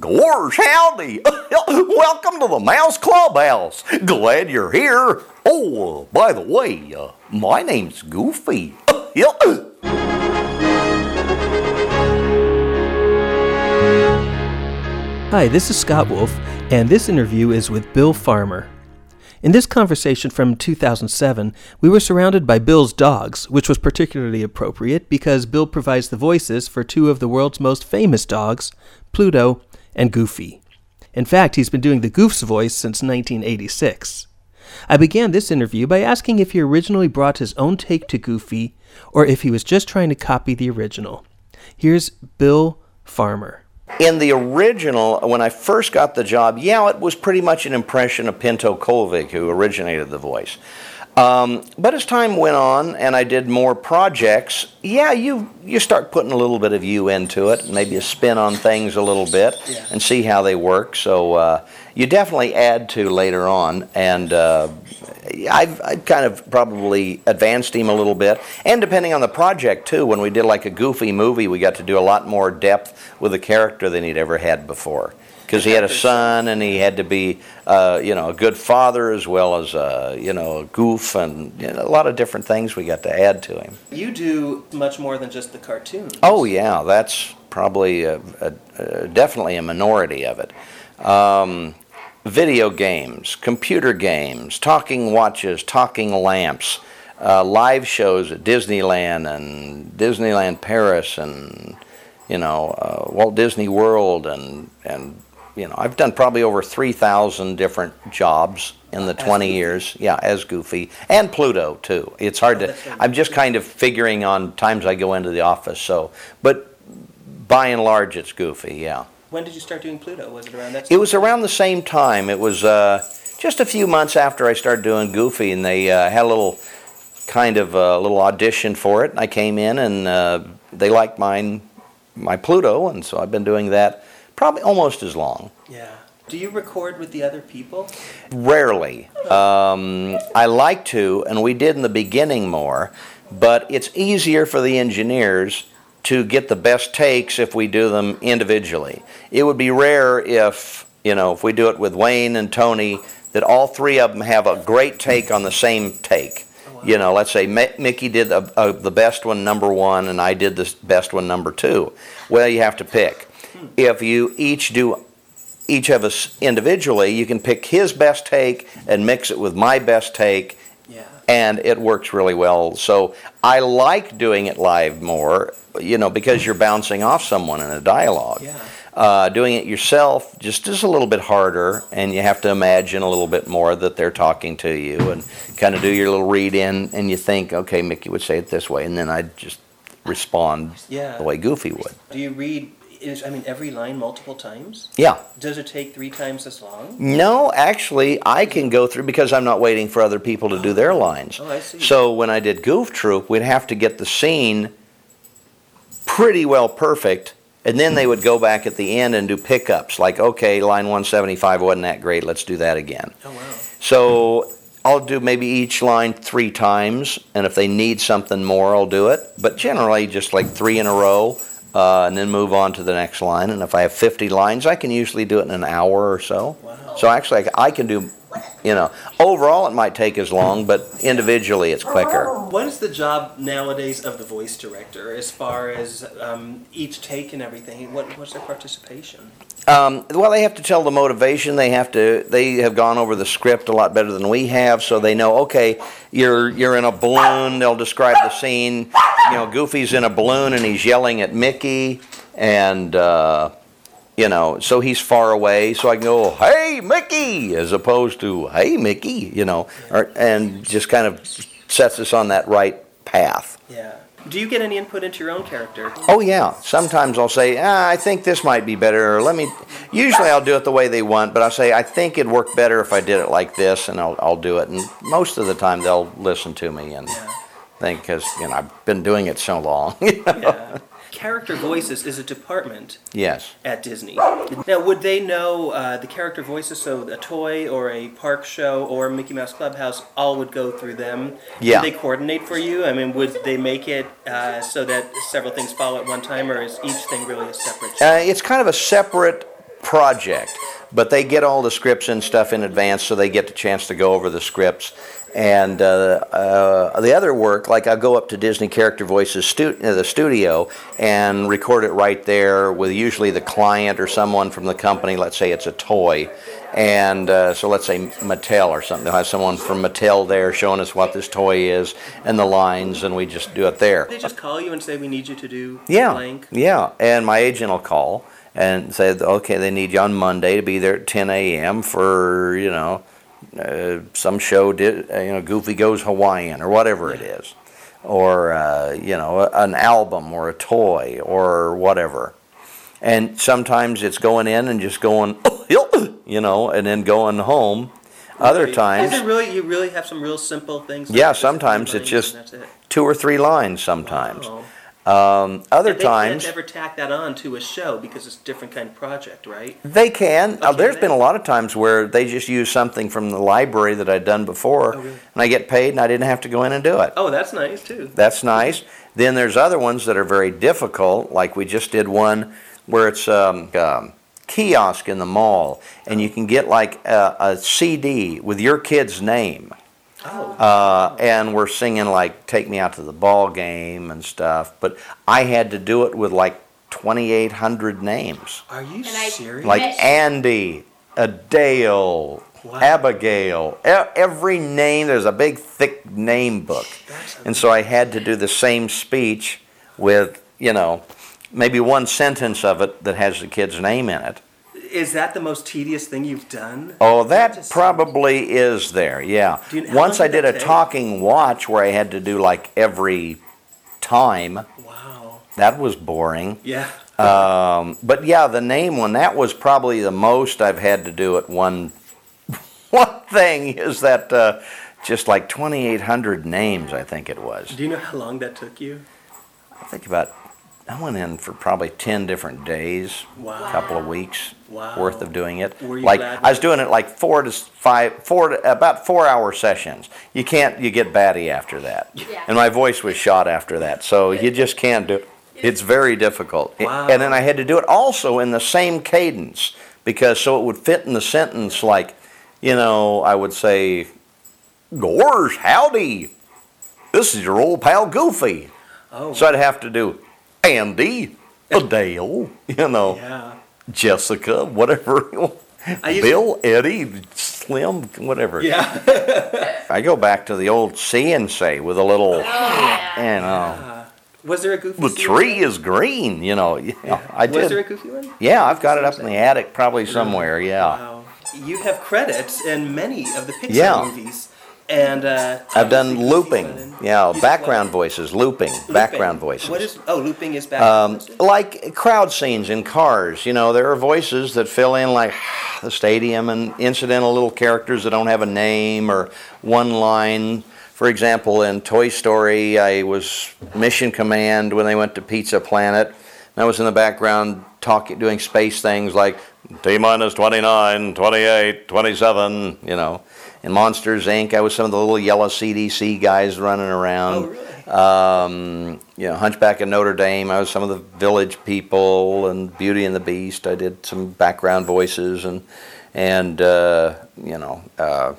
Gorge, howdy! Welcome to the Mouse Clubhouse. Glad you're here. Oh, by the way, uh, my name's Goofy. Hi, this is Scott Wolf, and this interview is with Bill Farmer. In this conversation from 2007, we were surrounded by Bill's dogs, which was particularly appropriate because Bill provides the voices for two of the world's most famous dogs, Pluto and Goofy. In fact, he's been doing the Goof's voice since 1986. I began this interview by asking if he originally brought his own take to Goofy or if he was just trying to copy the original. Here's Bill Farmer. In the original, when I first got the job, yeah, it was pretty much an impression of Pinto Colvig, who originated the voice. Um, but as time went on and I did more projects, yeah, you you start putting a little bit of you into it, maybe a spin on things a little bit, Yeah. and see how they work. So uh, you definitely add to later on, and uh, I've, I've kind of probably advanced him a little bit. And depending on the project too, when we did like a goofy movie, we got to do a lot more depth with the character than he'd ever had before. Because he had a son, and he had to be, uh, you know, a good father as well as, uh, you know, a goof, and you know, a lot of different things we got to add to him. You do much more than just the cartoons. Oh yeah, that's probably a, a, a, definitely a minority of it. Um, video games, computer games, talking watches, talking lamps, uh, live shows at Disneyland and Disneyland Paris and you know uh, Walt Disney World and and you know I've done probably over three thousand different jobs in the As twenty Goofy? years. Yeah, as Goofy and Pluto too. It's hard Oh, to. I'm just kind of figuring on times I go into the office. So, but by and large, it's Goofy. Yeah. When did you start doing Pluto? Was it around that? It was around the same time. It was uh, just a few months after I started doing Goofy, and they uh, had a little kind of a little audition for it. And I came in, and uh, they liked mine, my Pluto, and so I've been doing that probably almost as long. Yeah. Do you record with the other people? Rarely. Um, I like to, and we did in the beginning more, but it's easier for the engineers to get the best takes if we do them individually. It would be rare if, you know, if we do it with Wayne and Tony, that all three of them have a great take on the same take. You know, let's say Mi- Mickey did the, uh, the best one, number one, and I did the best one, number two. Well, you have to pick. If you each do each of us individually, you can pick his best take and mix it with my best take. And it works really well. So I like doing it live more, you know, because you're bouncing off someone in a dialogue. Yeah. Uh, doing it yourself just is a little bit harder, and you have to imagine a little bit more that they're talking to you and kind of do your little read in, and you think, okay, Mickey would say it this way, and then I'd just respond Yeah. the way Goofy would. Do you read? Is, I mean, every line multiple times? Yeah. Does it take three times as long? No, actually, I can go through because I'm not waiting for other people to do oh. their lines. Oh, I see. So when I did Goof Troop, we'd have to get the scene pretty well perfect, and then they would go back at the end and do pickups, like, okay, line 175 wasn't that great, let's do that again. Oh wow. So I'll do maybe each line three times, and if they need something more, I'll do it. But generally, just like three in a row, uh, and then move on to the next line. And if I have 50 lines, I can usually do it in an hour or so. Wow. So actually, I I can do, you know, overall it might take as long, but individually it's quicker. What is the job nowadays of the voice director as far as um, each take and everything? What, what's their participation? Um, well, they have to tell the motivation. They have to. They have gone over the script a lot better than we have, so they know. Okay, you're you're in a balloon. They'll describe the scene. You know, Goofy's in a balloon and he's yelling at Mickey, and uh, you know, so he's far away. So I can go, "Hey, Mickey," as opposed to "Hey, Mickey," you know, or, and just kind of sets us on that right path. Yeah. Do you get any input into your own character? Oh yeah. Sometimes I'll say, ah, I think this might be better. Or let me. Usually I'll do it the way they want, but I'll say I think it'd work better if I did it like this, and I'll I'll do it. And most of the time they'll listen to me and Yeah. think because you know I've been doing it so long. Yeah. Character voices is a department yes. at Disney. Now, would they know uh, the character voices? So, a toy or a park show or Mickey Mouse Clubhouse all would go through them. Yeah. Would they coordinate for you? I mean, would they make it uh, so that several things follow at one time, or is each thing really a separate? Uh, it's kind of a separate project. But they get all the scripts and stuff in advance, so they get the chance to go over the scripts. And uh, uh, the other work, like I go up to Disney Character Voices stu- uh, the studio and record it right there with usually the client or someone from the company. Let's say it's a toy, and uh, so let's say Mattel or something. They'll have someone from Mattel there showing us what this toy is and the lines, and we just do it there. They just call you and say we need you to do Yeah, blank. yeah. And my agent will call and say, okay, they need you on Monday to be there at 10 a.m. for you know uh, some show. Did uh, you know Goofy Goes Hawaiian or whatever it is, or uh, you know an album or a toy or whatever. And sometimes it's going in and just going, you know, and then going home. Other Is times, it really you really have some real simple things? like Yeah, just sometimes it's lines just that's it? two or three lines. Sometimes, Wow. Um, other they times. can't ever tack that on to a show because it's a different kind of project, right? They can. Uh, Okay, there's they- been a lot of times where they just use something from the library that I'd done before, Oh, really? and I get paid, and I didn't have to go in and do it. Oh, that's nice too. That's nice. Then there's other ones that are very difficult, like we just did one where it's um, um, kiosk in the mall, and you can get like a, a CD with your kid's name. Oh, Uh, and we're singing like "Take Me Out to the Ball Game" and stuff. But I had to do it with like 2,800 names are you I- serious? like Andy, Adele, Wow. Abigail, e- every name. There's a big thick name book, and so I had to do the same speech with you know maybe one sentence of it that has the kid's name in it. Is that the most tedious thing you've done? Oh, that probably is there. Yeah. Do you- Once I did did a take? talking watch where I had to do like every time. Wow. That was boring. Yeah. Um, but yeah, the name one, that was probably the most I've had to do at one one thing is that uh, just like 2,800 names, I think it was. Do you know how long that took you? I think about, I went in for probably 10 different days, Wow. a couple of weeks Wow. worth of doing it. Were you like glad I was doing it like four to s- five, four to, about four hour sessions. You can't, you get batty after that. Yeah. And my voice was shot after that, so you just can't do it. It's very difficult. Wow. And then I had to do it also in the same cadence because so it would fit in the sentence like, you know, I would say, Gores, howdy. This is your old pal Goofy. Oh. So I'd have to do Andy, Adele, you know, yeah. Jessica, whatever. I used Bill, Eddie, Slim, whatever. Yeah. I go back to the old see and say with a little, Oh, yeah. you know, Uh, was there a goofy? the scene? tree is green, you know. Yeah, I Was there a did. goofy one? Yeah, I've got it up in the attic probably somewhere, yeah. Wow. You have credits in many of the Pixar Yeah. movies, and uh, I've done looping, Goofy's not in- yeah, You background voices, looping, Looping. background voices. What is? Oh, looping is background. Um, voices? like crowd scenes in cars, you know, there are voices that fill in like the stadium and incidental little characters that don't have a name or one line. For example, in Toy Story, I was Mission Command when they went to Pizza Planet. And I was in the background talking, doing space things like T minus 29, 28, 27, you know. In Monsters Inc., I was some of the little yellow CDA guys running around. Oh, really? Um, you know, Hunchback of Notre Dame. I was some of the village people, and Beauty and the Beast. I did some background voices, and and uh, you know, uh,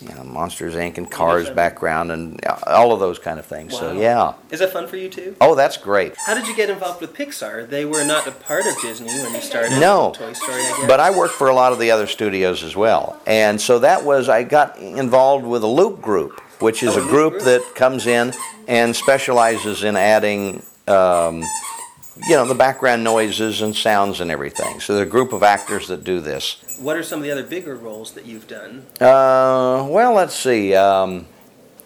you know, Monsters Inc. and Cars background, and uh, all of those kind of things. So yeah. Is that fun for you too? Oh, that's great. How did you get involved with Pixar? They were not a part of Disney when you started. No. Toy Story, I guess. But I worked for a lot of the other studios as well. And so that was, I got involved with a Loop Group, which is Oh, a group Group. that comes in and specializes in adding, um, you know, the background noises and sounds and everything. So they're a group of actors that do this. What are some of the other bigger roles that you've done? Uh, well, let's see. Um,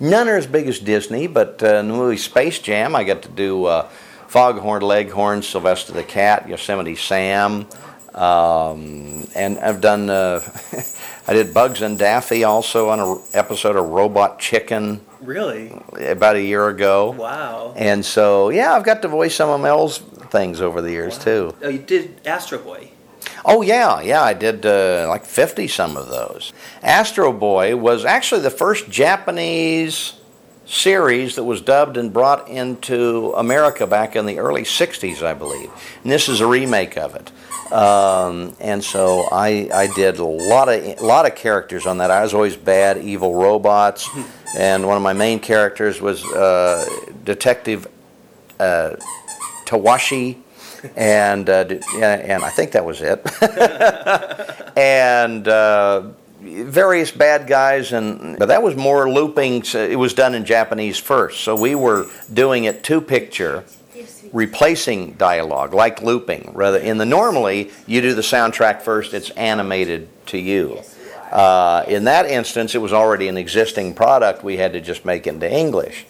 none are as big as Disney, but uh, in the movie Space Jam, I got to do uh, Foghorn Leghorn, Sylvester the Cat, Yosemite Sam, um, and I've done. Uh, I did Bugs and Daffy also on an episode of Robot Chicken Really? about a year ago. Wow. And so, yeah, I've got to voice some of Mel's things over the years too. Oh, you did Astro Boy. Oh yeah, yeah, I did uh, like fifty some of those. Astro Boy was actually the first Japanese series that was dubbed and brought into America back in the early 60s, I believe. And this is a remake of it. Um, and so I, I did a lot of a lot of characters on that. I was always bad, evil robots, and one of my main characters was uh, Detective uh, Tawashi, and uh, and I think that was it. and uh, various bad guys, and but that was more looping. so It was done in Japanese first, so we were doing it two picture replacing dialogue, like looping. Rather, in the normally, you do the soundtrack first; it's animated to you. Uh, in that instance, it was already an existing product. We had to just make it into English.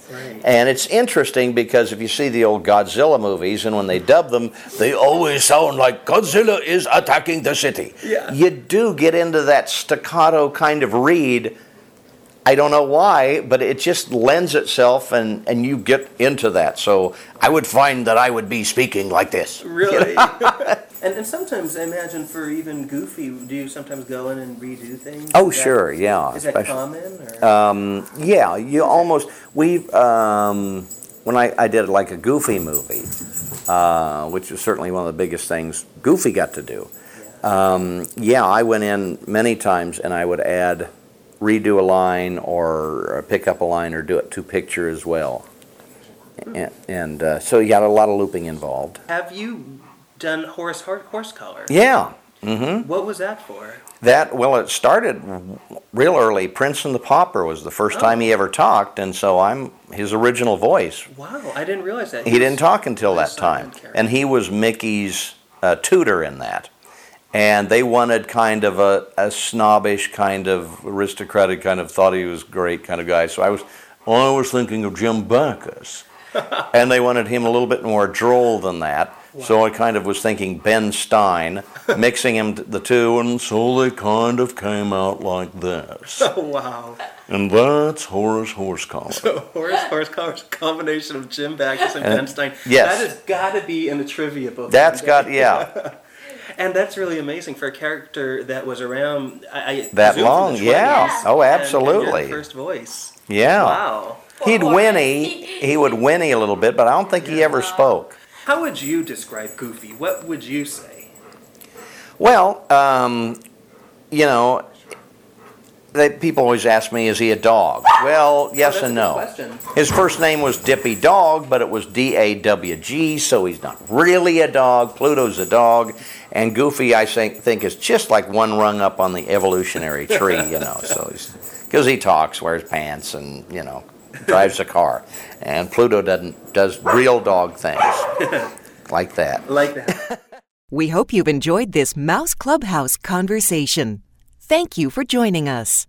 And it's interesting because if you see the old Godzilla movies, and when they dub them, they always sound like Godzilla is attacking the city. Yeah. You do get into that staccato kind of read. I don't know why, but it just lends itself, and, and you get into that. So I would find that I would be speaking like this. Really? and, and sometimes I imagine for even Goofy, do you sometimes go in and redo things? Oh, Is that- sure, yeah. Is that especially- common? Or? Um, yeah, you almost we um, when I, I did like a Goofy movie, uh, which was certainly one of the biggest things Goofy got to do. Um, yeah, I went in many times and I would add, redo a line or pick up a line or do it to picture as well. And, and uh, so you got a lot of looping involved. Have you done Horace Horsecollar? Yeah. Mm-hmm. What was that for? That well, it started real early. Prince and the Pauper was the first time he ever talked, and so I'm his original voice. Wow, I didn't realize that. He didn't talk until that time, and he was Mickey's uh, tutor in that. And they wanted kind of a, a snobbish, kind of aristocratic, kind of thought he was great kind of guy. So I was, I was thinking of Jim Backus, and they wanted him a little bit more droll than that. So I kind of was thinking Ben Stein, mixing him the two, and so they kind of came out like this. Oh wow! And that's Horace Horsecollar. So Horace Horsecollar is a combination of Jim Backus and Uh, Ben Stein. yes. that has got to be in the trivia book. That's someday. got yeah. and that's really amazing for a character that was around. I, I That long, the yeah. Yes. Oh, and- and absolutely. first voice. Yeah. Wow. He'd Poor whinny. He would whinny a little bit, but I don't think he ever spoke. How would you describe Goofy? What would you say? Well, um, you know, they, people always ask me, "Is he a dog?" Well, yes that's and no. question. His first name was Dippy Dog, but it was D A W G, so he's not really a dog. Pluto's a dog, and Goofy, I think, think is just like one rung up on the evolutionary tree, you know. So because he talks, wears pants, and you know, drives a car, and Pluto doesn't does real dog things like that. Like that. We hope you've enjoyed this Mouse Clubhouse conversation. Thank you for joining us.